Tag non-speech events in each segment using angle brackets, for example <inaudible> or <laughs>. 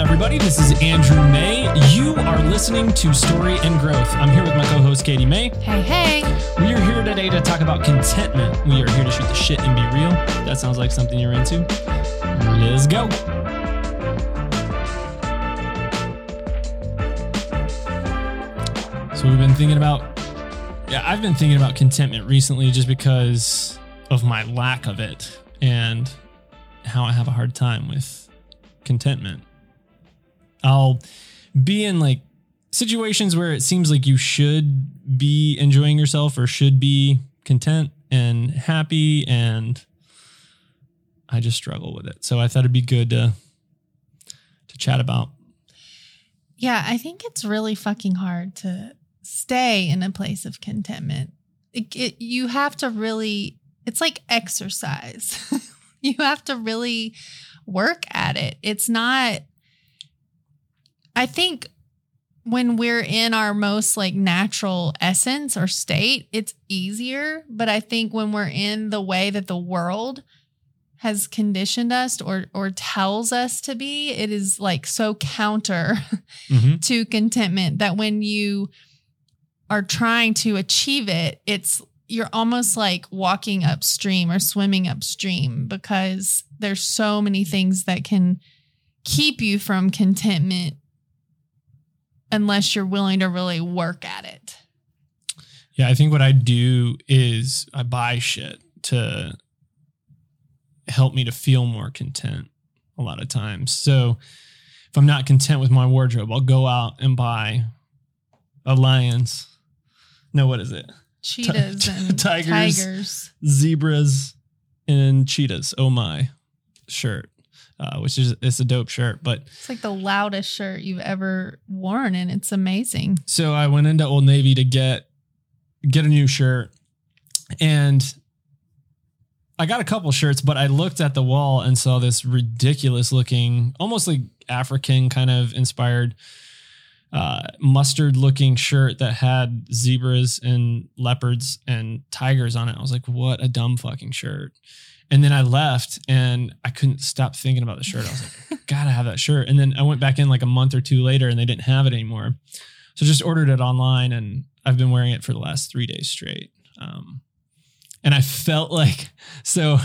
everybody? This is Andrew May. You are listening to Allegory and Elm. I'm here with my co host, Katie May. Hey, hey. We are here today to talk about contentment. We are here to shoot the shit and be real. That sounds like something you're into. Let's go. So, we've been thinking about, yeah, I've been thinking about contentment recently just because of my lack of it and how I have a hard time with contentment. I'll be in like situations where it seems like you should be enjoying yourself or should be content and happy and I just struggle with it. So I thought it'd be good to to chat about. Yeah, I think it's really fucking hard to stay in a place of contentment. It, it, you have to really, it's like exercise. <laughs> you have to really work at it. It's not, I think when we're in our most like natural essence or state, it's easier. But I think when we're in the way that the world has conditioned us or or tells us to be, it is like so counter Mm-hmm. <laughs> to contentment that when you are trying to achieve it, it's you're almost like walking upstream or swimming upstream because there's so many things that can keep you from contentment unless you're willing to really work at it. Yeah, I think what I do is I buy shit to help me to feel more content a lot of times. So if I'm not content with my wardrobe, I'll go out and buy a lion's. No, what is it? Cheetahs <laughs> t- and tigers. tigers. Zebras and cheetahs. Oh my shirt, uh, which is it's a dope shirt. But It's like the loudest shirt you've ever worn, and it's amazing. so I went into Old Navy to get get a new shirt, and I got a couple shirts, but I looked at the wall and saw this ridiculous looking, almost like African kind of inspired. Uh, mustard looking shirt that had zebras and leopards and tigers on it. I was like, what a dumb fucking shirt. And then I left and I couldn't stop thinking about the shirt. I was like, <laughs> gotta have that shirt. And then I went back in like a month or two later and they didn't have it anymore. So just ordered it online and I've been wearing it for the last three days straight. Um, and I felt like, <laughs> so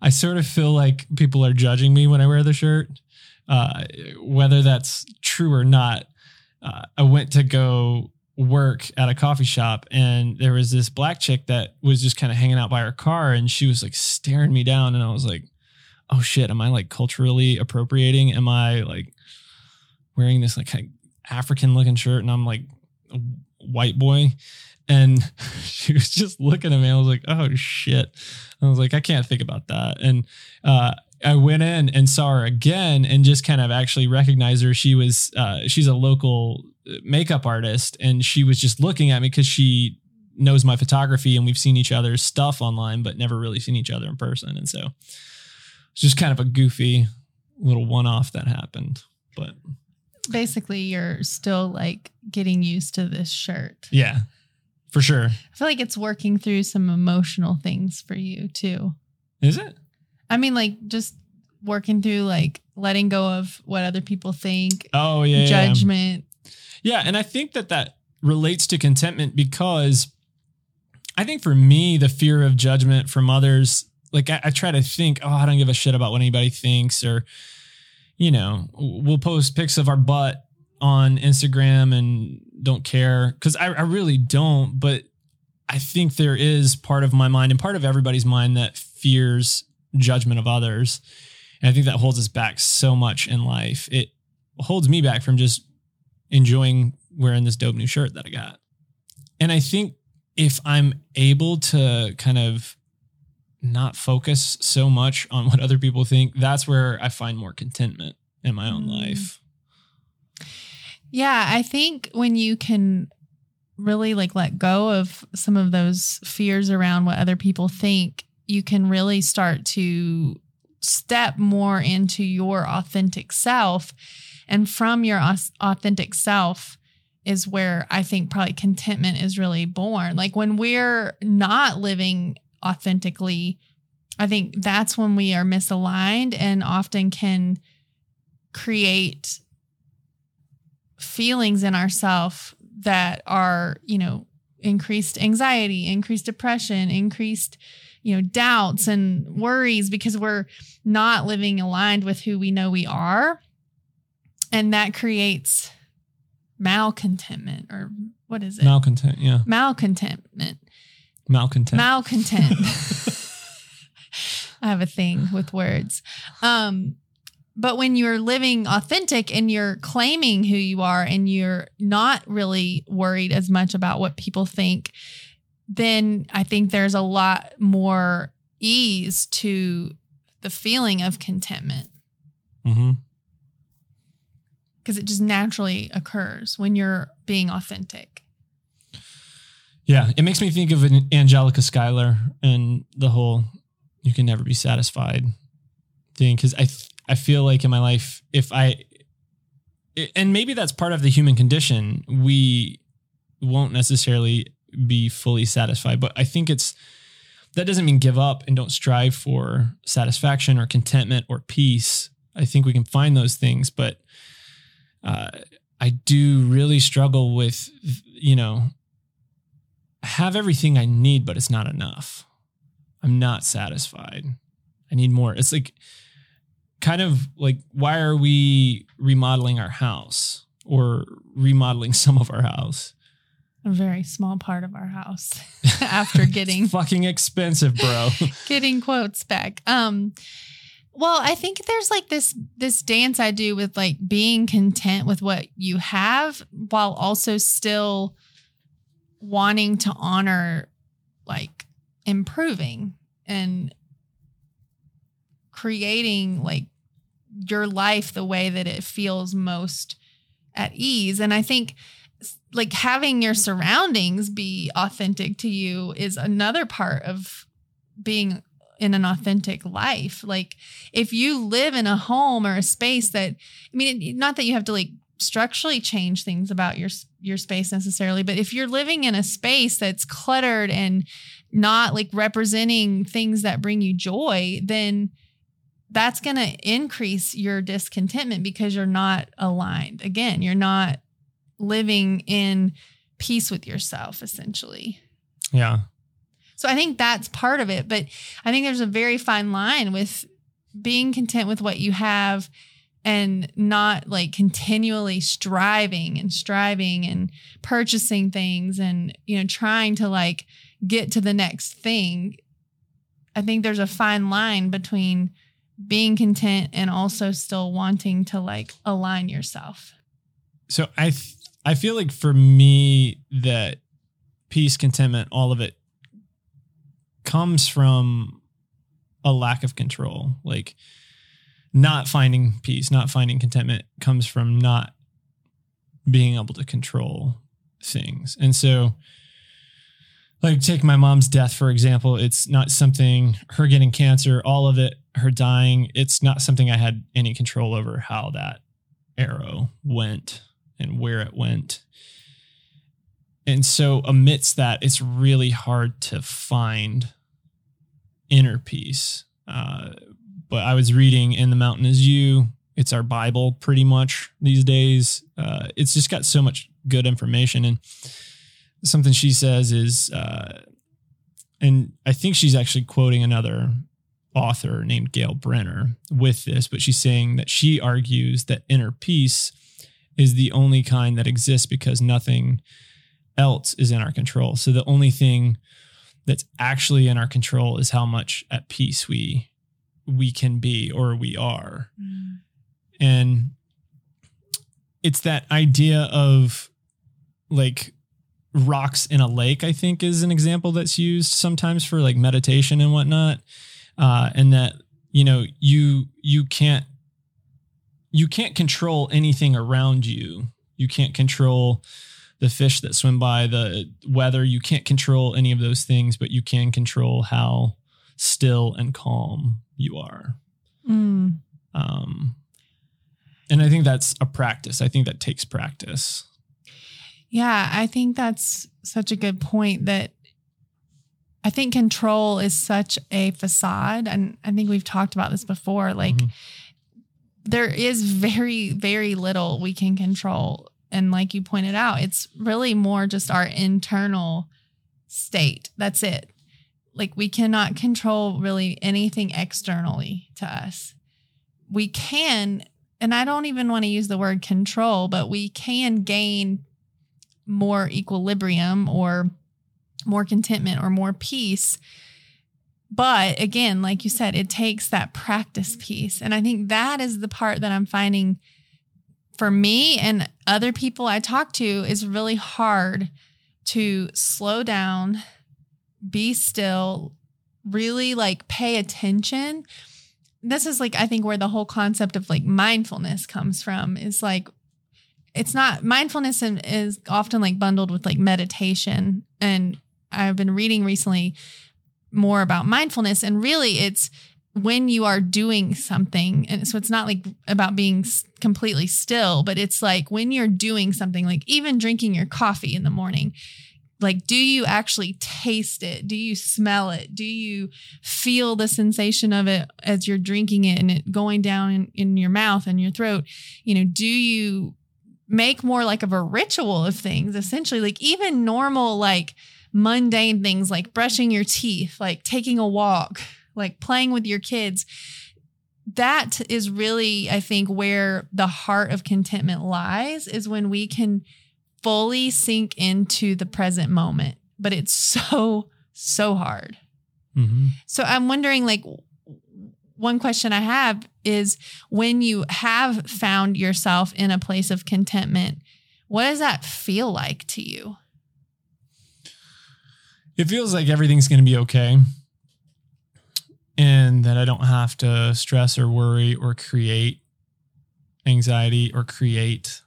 I sort of feel like people are judging me when I wear the shirt. Uh, whether that's true or not, uh, I went to go work at a coffee shop and there was this black chick that was just kind of hanging out by her car and she was like staring me down and I was like, oh shit, am I like culturally appropriating? Am I like wearing this like African looking shirt and I'm like a white boy? And <laughs> she was just looking at me. And I was like, oh shit. I was like, I can't think about that. And uh, I went in and saw her again and just kind of actually recognized her. She was, uh, she's a local makeup artist and she was just looking at me because she knows my photography and we've seen each other's stuff online, but never really seen each other in person. And so it's just kind of a goofy little one off that happened. But Basically, you're still like getting used to this shirt. yeah, for sure. I feel like it's working through some emotional things for you too. Is it? I mean, like just working through like letting go of what other people think, Oh, yeah. yeah, yeah. judgment. Yeah, and I think that that relates to contentment because I think for me, the fear of judgment from others, like I, I try to think, oh, I don't give a shit about what anybody thinks, or you know, we'll post pics of our butt on Instagram and don't care because I, I really don't. But I think there is part of my mind and part of everybody's mind that fears judgment of others. And I think that holds us back so much in life. It holds me back from just enjoying wearing this dope new shirt that I got. And I think if I'm able to kind of not focus so much on what other people think, that's where I find more contentment in my own Mm. life. Yeah, I think when you can really like let go of some of those fears around what other people think, you can really start to step more into your authentic self. And from your authentic self is where I think probably contentment is really born. Like when we're not living authentically, I think that's when we are misaligned and often can create feelings in ourselves that are, you know, increased anxiety, increased depression, increased, you know, doubts and worries because we're not living aligned with who we know we are. And that creates malcontentment or what is it? Malcontent, yeah. Malcontentment. Malcontent. Malcontent. <laughs> <laughs> I have a thing with words. Um, but when you're living authentic and you're claiming who you are and you're not really worried as much about what people think, then I think there's a lot more ease to the feeling of contentment hmm because it just naturally occurs when you're being authentic. Yeah, it makes me think of an Angelica Schuyler and the whole "you can never be satisfied" thing. Because I, th- I feel like in my life, if I, and maybe that's part of the human condition, we won't necessarily be fully satisfied. But I think it's that doesn't mean give up and don't strive for satisfaction or contentment or peace. I think we can find those things, but uh, I do really struggle with, you know, have everything I need, but it's not enough. I'm not satisfied. I need more. It's like kind of like why are we remodeling our house or remodeling <laughs> some of our house? A very small part of our house <laughs> after getting fucking expensive, bro. <laughs> getting quotes back. Um well, I think there's like this this dance I do with like being content with what you have while also still wanting to honor like improving and creating like your life the way that it feels most at ease. And I think like having your surroundings be authentic to you is another part of being in an authentic life. Like if you live in a home or a space that I mean not that you have to like structurally change things about your your space necessarily, but if you're living in a space that's cluttered and not like representing things that bring you joy, then that's going to increase your discontentment because you're not aligned. Again, you're not living in peace with yourself essentially. yeah. So I think that's part of it. But I think there's a very fine line with being content with what you have and not like continually striving and striving and purchasing things and, you know, trying to like get to the next thing. I think there's a fine line between being content and also still wanting to like align yourself. So I th- I feel like for me that peace, contentment, all of it comes from a lack of control. Like not finding peace, not finding contentment comes from not being able to control things. And so like take my mom's death for example, it's not something her getting cancer, all of it, her dying, it's not something I had any control over how that arrow went and where it went. And so, amidst that, it's really hard to find inner peace. Uh, but I was reading In the Mountain Is You. It's our Bible pretty much these days. Uh, it's just got so much good information. And something she says is, uh, and I think she's actually quoting another author named Gail Brenner with this, but she's saying that she argues that inner peace is the only kind that exists because nothing else is in our control. So the only thing that's actually in our control is how much at peace we we can be or we are. And it's that idea of like rocks in a lake, I think is an example that's used sometimes for like meditation and whatnot. Uh, and that, you know, you you can't you can't control anything around you. You can't control the fish that swim by, the weather. You can't control any of those things, but you can control how still and calm you are. Mm. Um, and I think that's a practice. I think that takes practice. Yeah, I think that's such a good point that I think control is such a facade. And I think we've talked about this before. Like, Mhm. There is very, very little we can control. And like you pointed out, it's really more just our internal state. That's it. Like we cannot control really anything externally to us. We can, and I don't even want to use the word control, but we can gain more equilibrium or more contentment or more peace. But again, like you said, it takes that practice piece. And I think that is the part that I'm finding for me and other people I talk to is really hard to slow down, be still, really like pay attention. This is like, I think, where the whole concept of like mindfulness comes from is like, it's not mindfulness and is often like bundled with like meditation. And I've been reading recently more about mindfulness, and really it's when you are doing something and so it's not like about being completely still but it's like when you're doing something like even drinking your coffee in the morning like do you actually taste it? Do you smell it? Do you feel the sensation of it as you're drinking it and it going down in, in your mouth and your throat? You know do you make more like of a ritual of things essentially? Like even normal like mundane things like brushing your teeth like taking a walk like playing with your kids. That is really i think where the heart of contentment lies is when we can fully sink into the present moment. But it's <laughs> so so hard. Mm-hmm. so i'm wondering like one question i have is when you have found yourself in a place of contentment what does that feel like to you it feels like everything's going to be okay and that I don't have to stress or worry or create anxiety or create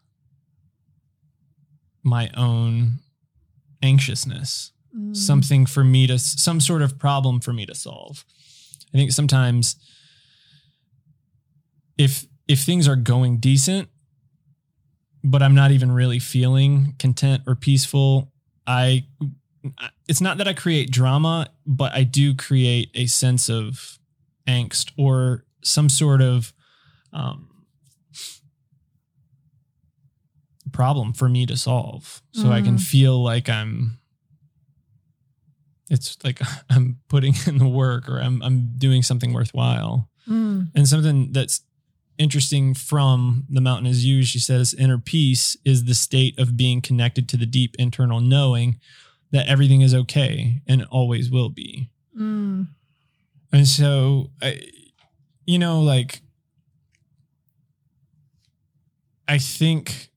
my own anxiousness, mm. something for me to, some sort of problem for me to solve. I think sometimes if, if things are going decent, but I'm not even really feeling content or peaceful, I it's not that I create drama, but I do create a sense of angst or some sort of um, problem for me to solve. So mm. I can mm. feel like I'm it's like <laughs> I'm putting in the work or I'm I'm doing something worthwhile. Mm. And something that's interesting from the mountain is you, she says inner peace is the state of being connected to the deep internal knowing that everything is okay and always will be. Mm. And so, I, you know, like, I think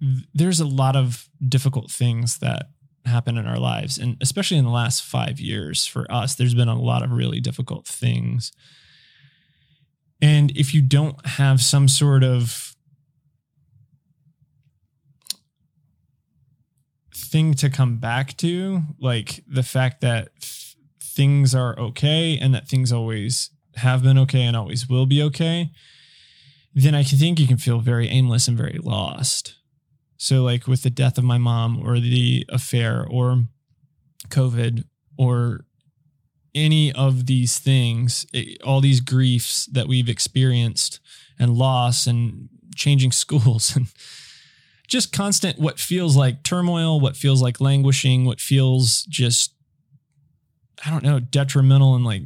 th- there's a lot of difficult things that happen in our lives. And especially in the last five years for us, there's been a lot of really difficult things. And if you don't have some sort of thing to come back to, like the fact that th- things are okay and that things always have been okay and always will be okay, then I think you can feel very aimless and very lost. So, like with the death of my mom or the affair or COVID or any of these things, it, all these griefs that we've experienced and loss and changing <laughs> schools and just constant what feels like turmoil, what feels like languishing, what feels just I don't know, detrimental and like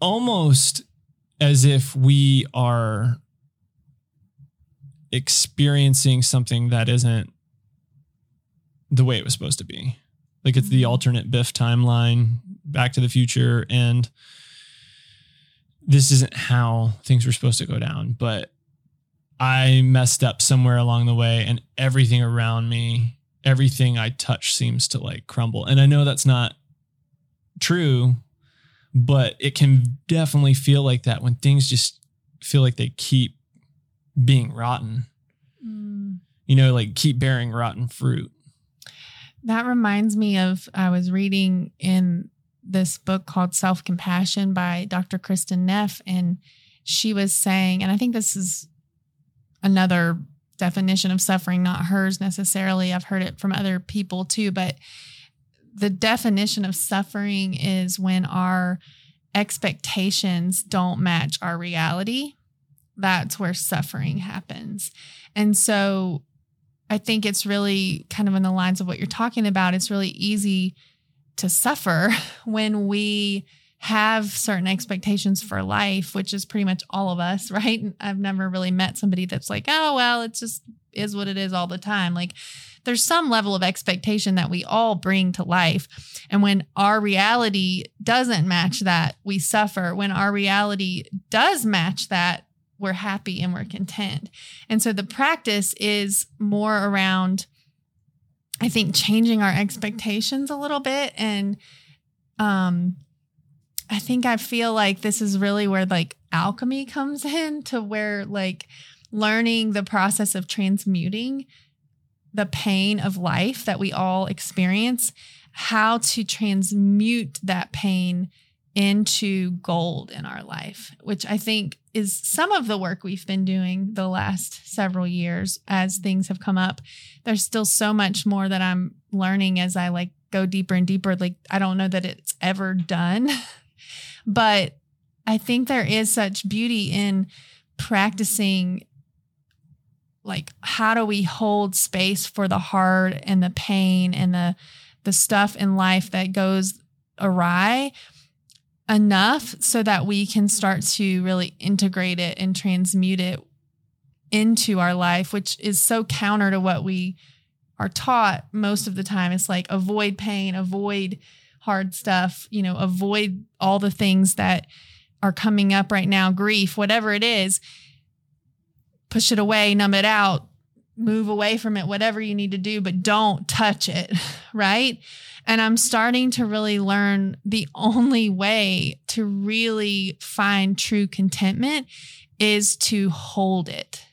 almost as if we are experiencing something that isn't the way it was supposed to be. Like it's the mm-hmm. alternate Biff timeline, Back to the Future, and this isn't how things were supposed to go down. But I messed up somewhere along the way and everything around me, everything I touch seems to like crumble. And I know that's not true, but it can definitely feel like that when things just feel like they keep being rotten. Mm. You know, like keep bearing rotten fruit. That reminds me of I was reading in this book called Self Compassion by Dr. Kristin Neff, and she was saying, and I think this is another definition of suffering, not hers necessarily. I've heard it from other people too, but the definition of suffering is when our expectations don't match our reality that's where suffering happens. And so I think it's really kind of in the lines of what you're talking about. It's really easy to suffer <laughs> when we have certain expectations for life, which is pretty much all of us, <laughs> right? I've never really met somebody that's like, oh, well, it just is what it is all the time. Like, there's some level of expectation that we all bring to life. And when our reality doesn't match that, we suffer. When our reality does match that, we're happy and we're content. And so the practice is more around, I think, changing our expectations a little bit. And um, I think I feel like this is really where like alchemy comes <laughs> in to where like learning the process of transmuting the pain of life that we all experience, how to transmute that pain into gold in our life, which I think is some of the work we've been doing the last several years as things have come up. There's still so much more that I'm learning as I like go deeper and deeper. Like, I don't know that it's ever done, <laughs> but I think there is such beauty in practicing like how do we hold space for the hard and the pain and the the stuff in life that goes awry enough so that we can start to really integrate it and transmute it into our life which is so counter to what we are taught most of the time. It's like avoid pain avoid hard stuff you know avoid all the things that are coming up right now grief whatever it is push it away, numb it out, move away from it, whatever you need to do, but don't touch it. <laughs> Right. And I'm starting to really learn the only way to really find true contentment is to hold it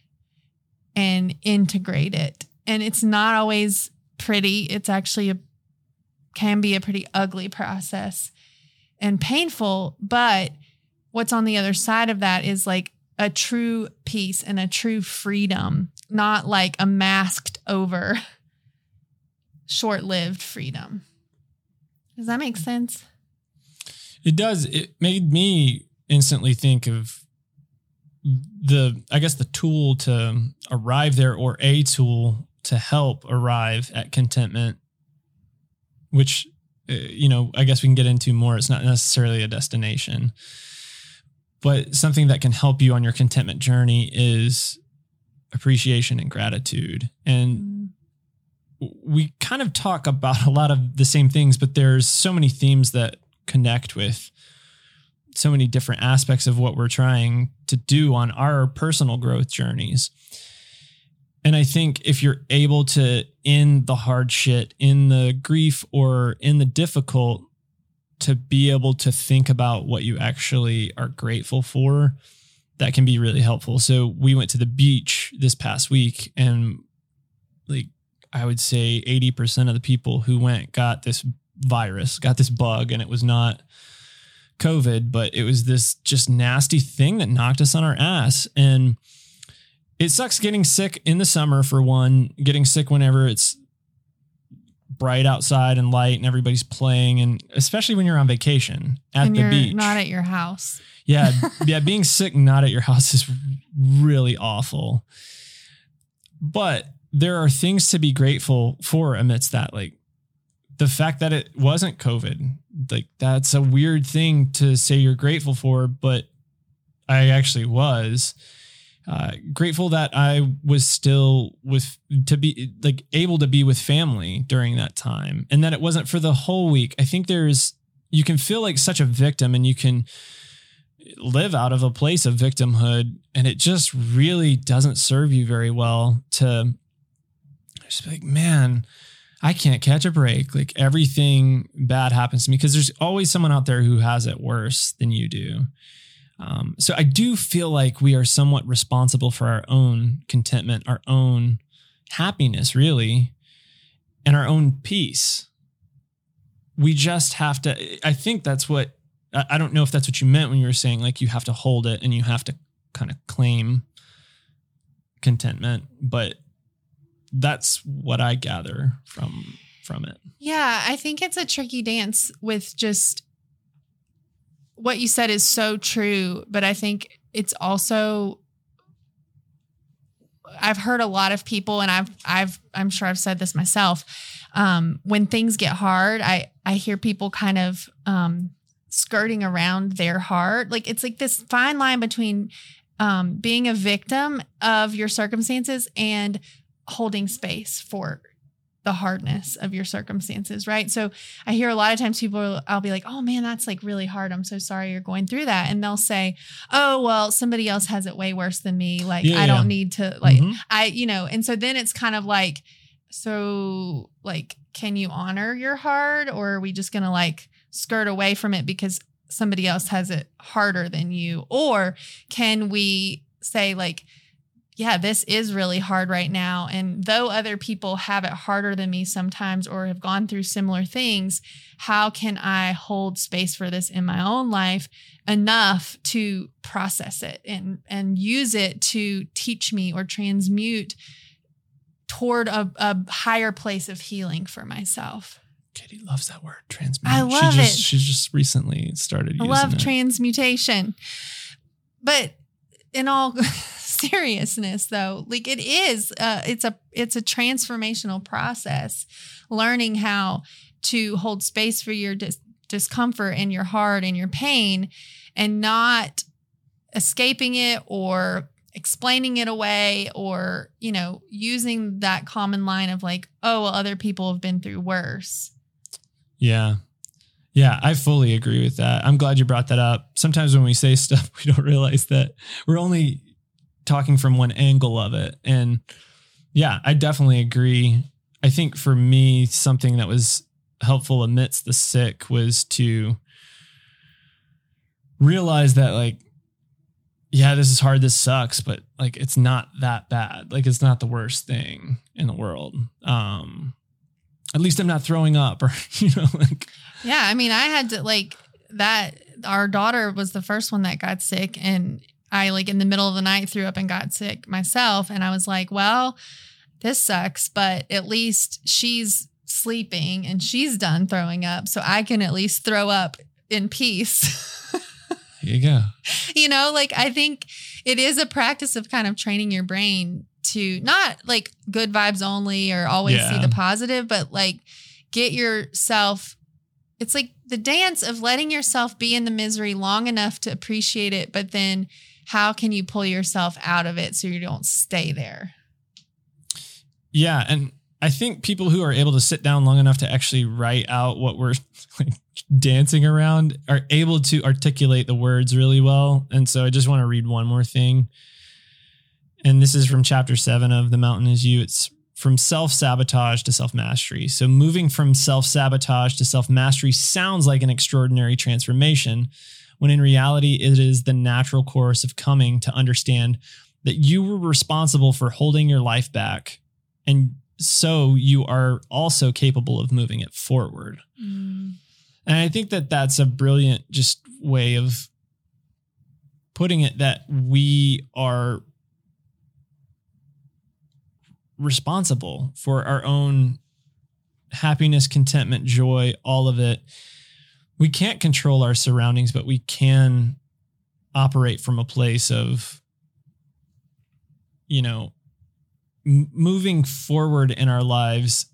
and integrate it. And it's not always pretty. It's actually a can be a pretty ugly process and painful, but what's on the other side of that is like a true peace and a true freedom, not like a masked over short lived freedom. Does that make sense? It does. It made me instantly think of the, I guess, the tool to arrive there or a tool to help arrive at contentment, which, uh, you know, I guess we can get into more. It's not necessarily a destination but something that can help you on your contentment journey is appreciation and gratitude. And we kind of talk about a lot of the same things, but there's so many themes that connect with so many different aspects of what we're trying to do on our personal growth journeys. And I think if you're able to, in the hard shit, in the grief, or in the difficult, to be able to think about what you actually are grateful for that can be really helpful. So we went to the beach this past week and like i would say 80% of the people who went got this virus got this bug and it was not covid but it was this just nasty thing that knocked us on our ass. And it sucks getting sick in the summer for one getting sick whenever it's bright outside and light and everybody's playing and especially when you're on vacation at and the beach. not at your house. Yeah <laughs> yeah being sick not at your house is really awful. But there are things to be grateful for amidst that like the fact that it wasn't covid like that's a weird thing to say you're grateful for but i actually was uh, grateful that I was still with to be like able to be with family during that time and that it wasn't for the whole week. I think there's you can feel like such a victim and you can live out of a place of victimhood and it just really doesn't serve you very well to just be like, man, I can't catch a break. Like everything bad happens to me because there's always someone out there who has it worse than you do. Um, so I do feel like we are somewhat responsible for our own contentment, our own happiness, really, and our own peace. We just have to, I think that's what, I don't know if that's what you meant when you were saying like you have to hold it and you have to kind of claim contentment, but that's what I gather from from it. Yeah, I think it's a tricky dance with just what you said is so true, but I think it's also I've heard a lot of people, and I've I've I'm sure I've said this myself. Um, when things get hard, I I hear people kind of um, skirting around their heart. Like it's like this fine line between um, being a victim of your circumstances and holding space for the hardness of your circumstances, right? So I hear a lot of times people, I'll be like, oh man, that's like really hard. I'm so sorry you're going through that. And they'll say, oh, well, somebody else has it way worse than me. Like, Yeah, I don't yeah. need to, like, Mhm. I, you know, and so then it's kind of like, so like, can you honor your hard or are we just going to like skirt away from it because somebody else has it harder than you? Or can we say, like, yeah, this is really hard right now. And though other people have it harder than me sometimes or have gone through similar things, how can I hold space for this in my own life enough to process it and, and use it to teach me or transmute toward a, a higher place of healing for myself? Katie loves that word transmute. I love she just, it. She's just recently started I love it. transmutation. But in all <laughs> seriousness though, like it is uh it's a it's a transformational process learning how to hold space for your dis- discomfort and your heart and your pain and not escaping it or explaining it away or you know using that common line of like oh well other people have been through worse Yeah. Yeah, I fully agree with that. I'm glad you brought that up. Sometimes when we say <laughs> stuff, we don't realize that we're only talking from one angle of it. And yeah, I definitely agree. I think for me, something that was helpful amidst the sick was to realize that, like, yeah, this is hard. This sucks, but like, it's not that bad. Like, it's not the worst thing in the world. Um, at least I'm not throwing up or, <laughs> you know, like, Yeah, I mean, I had to like that. Our daughter was the first one that got sick, and I like in the middle of the night threw up and got sick myself. And I was like, well, this sucks, but at least she's sleeping and she's done throwing up, so I can at least throw up in peace. <laughs> you go. you know, like I think it is a practice of kind of training your brain to not like good vibes only or always see the positive, but like get yourself. It's like the dance of letting yourself be in the misery long enough to appreciate it, but then how can you pull yourself out of it so you don't stay there? Yeah. And I think people who are able to sit down long enough to actually write out what we're <laughs> like dancing around are able to articulate the words really well. And so I just want to read one more thing. And this is from chapter seven of The Mountain Is You. It's from self sabotage to self mastery. So moving from self sabotage to self mastery sounds like an extraordinary transformation, when in reality, it is the natural course of coming to understand that you were responsible for holding your life back. And so you are also capable of moving it forward. Mm. And I think that that's a brilliant just way of putting it that we are responsible for our own happiness, contentment, joy, all of it. We can't control our surroundings, but we can operate from a place of, you know, m- moving forward in our lives,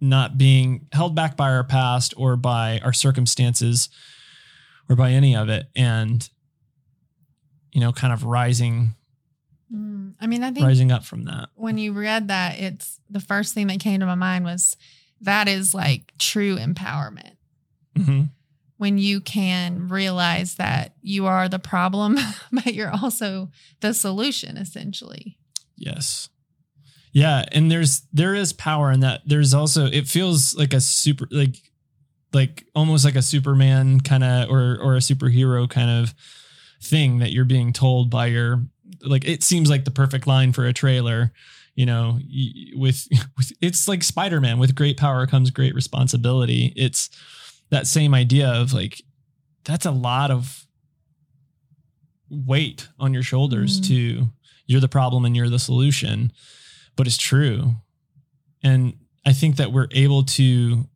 not being held back by our past or by our circumstances or by any of it. And, you know, kind of rising, Mm. I mean, I think rising up from that. when you read that, it's the first thing that came to my mind was that is like true empowerment. hmm when you can realize that you are the problem, <laughs> but you're also the solution, essentially. Yes. Yeah, and there's there is power in that. There's also it feels like a super like like almost like a Superman kind of or or a superhero kind of thing that you're being told by your like it seems like the perfect line for a trailer, you know, with <laughs> with it's like Spider-Man with great power comes great responsibility. It's that same idea of like that's a lot of weight on your shoulders Mm. to you're the problem and you're the solution but it's true and i think that we're able to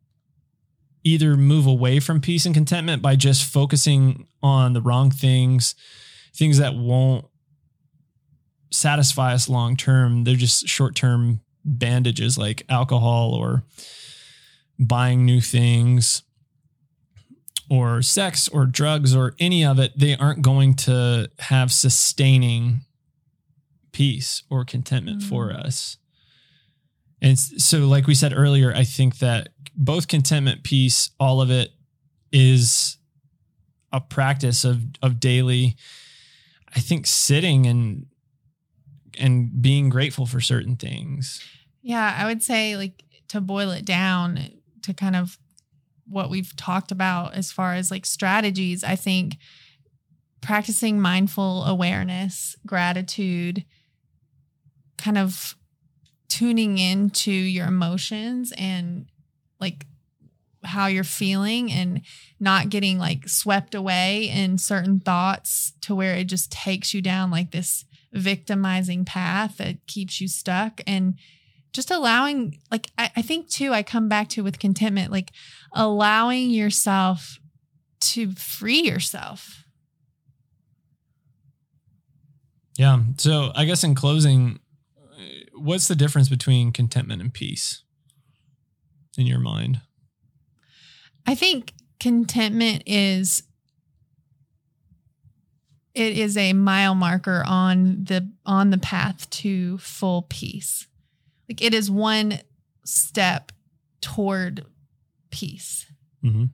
either move away from peace and contentment by just focusing on the wrong things things that won't satisfy us long term. They're just short term bandages like alcohol or buying new things or sex or drugs or any of it. They aren't going to have sustaining peace or contentment Mm. for us. And so, like we said earlier, I think that both contentment, peace, all of it is a practice of of daily. I think sitting and and being grateful for certain things. Yeah, I would say like to boil it down to kind of what we've talked about as far as like strategies, I think practicing mindful awareness, gratitude, kind of tuning into your emotions and like how you're feeling and not getting like swept away in certain thoughts to where it just takes you down like this victimizing path that keeps you stuck. And just allowing like I, I think too i come back to with contentment like allowing yourself to free yourself Yeah. So I guess in closing, what's the difference between contentment and peace in your mind? i think contentment is it is a mile marker on the on the path to full peace like it is one step toward peace Mm-hmm.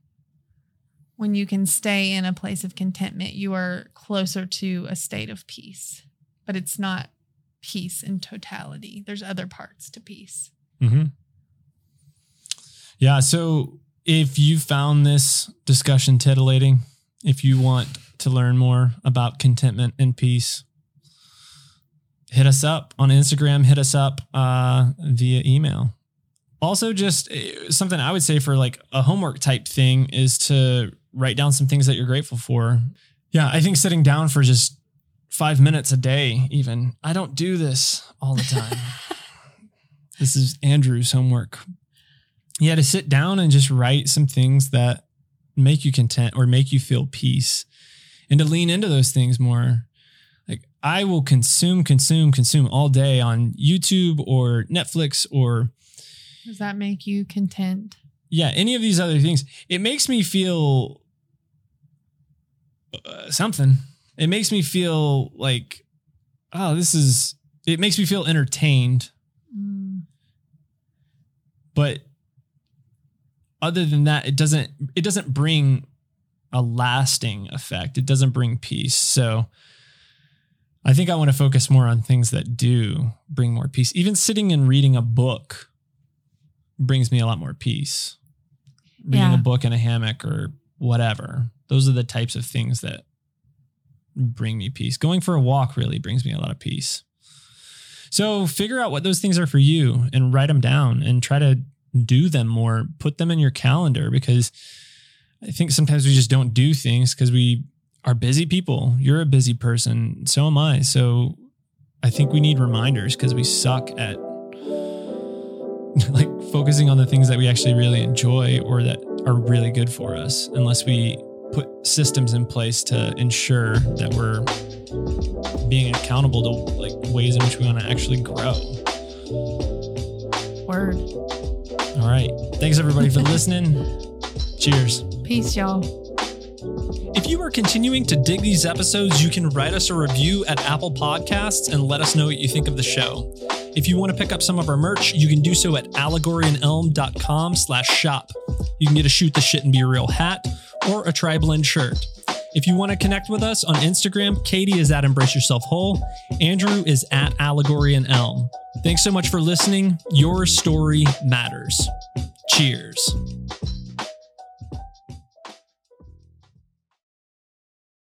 when you can stay in a place of contentment, you are closer to a state of peace. But it's not peace in totality. There's other parts to peace. Mm-hmm. Yeah. So if you found this discussion titillating, if you want to learn more about contentment and peace, hit us up on Instagram, hit us up uh, via email. Also, just uh, something I would say for like a homework type thing is to write down some things that you're grateful for. Yeah, I think sitting down for just five minutes a day, even, I don't do this all the time. <laughs> this is Andrew's homework. Yeah, to sit down and just write some things that make you content or make you feel peace and to lean into those things more. I will consume, consume, consume all day on YouTube or Netflix or Does that make you content? yeah, any of these other things. It makes me feel uh, something. It makes me feel like, oh, this is, it makes me feel entertained. Mm, But other than that, it doesn't, it doesn't bring a lasting effect. It doesn't bring peace. So I think I want to focus more on things that do bring more peace. Even sitting and reading a book brings me a lot more peace. Reading Yeah. a book in a hammock or whatever. Those are the types of things that bring me peace. Going for a walk really brings me a lot of peace. So figure out what those things are for you and write them down and try to do them more. Put them in your calendar because I think sometimes we just don't do things because we are busy people. You're a busy person. So am I. So I think we need reminders because we suck at <laughs> like focusing on the things that we actually really enjoy or that are really good for us unless we put systems in place to ensure that we're being accountable to like ways in which we want to actually grow. word. All right. Thanks everybody for <laughs> listening. Cheers. Peace, y'all. If you are continuing to dig these episodes, you can write us a review at Apple Podcasts and let us know what you think of the show. If you want to pick up some of our merch, you can do so at allegoryandelm.com slash shop. You can get a shoot the shit and be real hat or a tri-blend shirt. If you want to connect with us on Instagram, Katie is at Embrace Yourself Whole. Andrew is at Allegory and Elm. Thanks so much for listening. Your story matters. Cheers.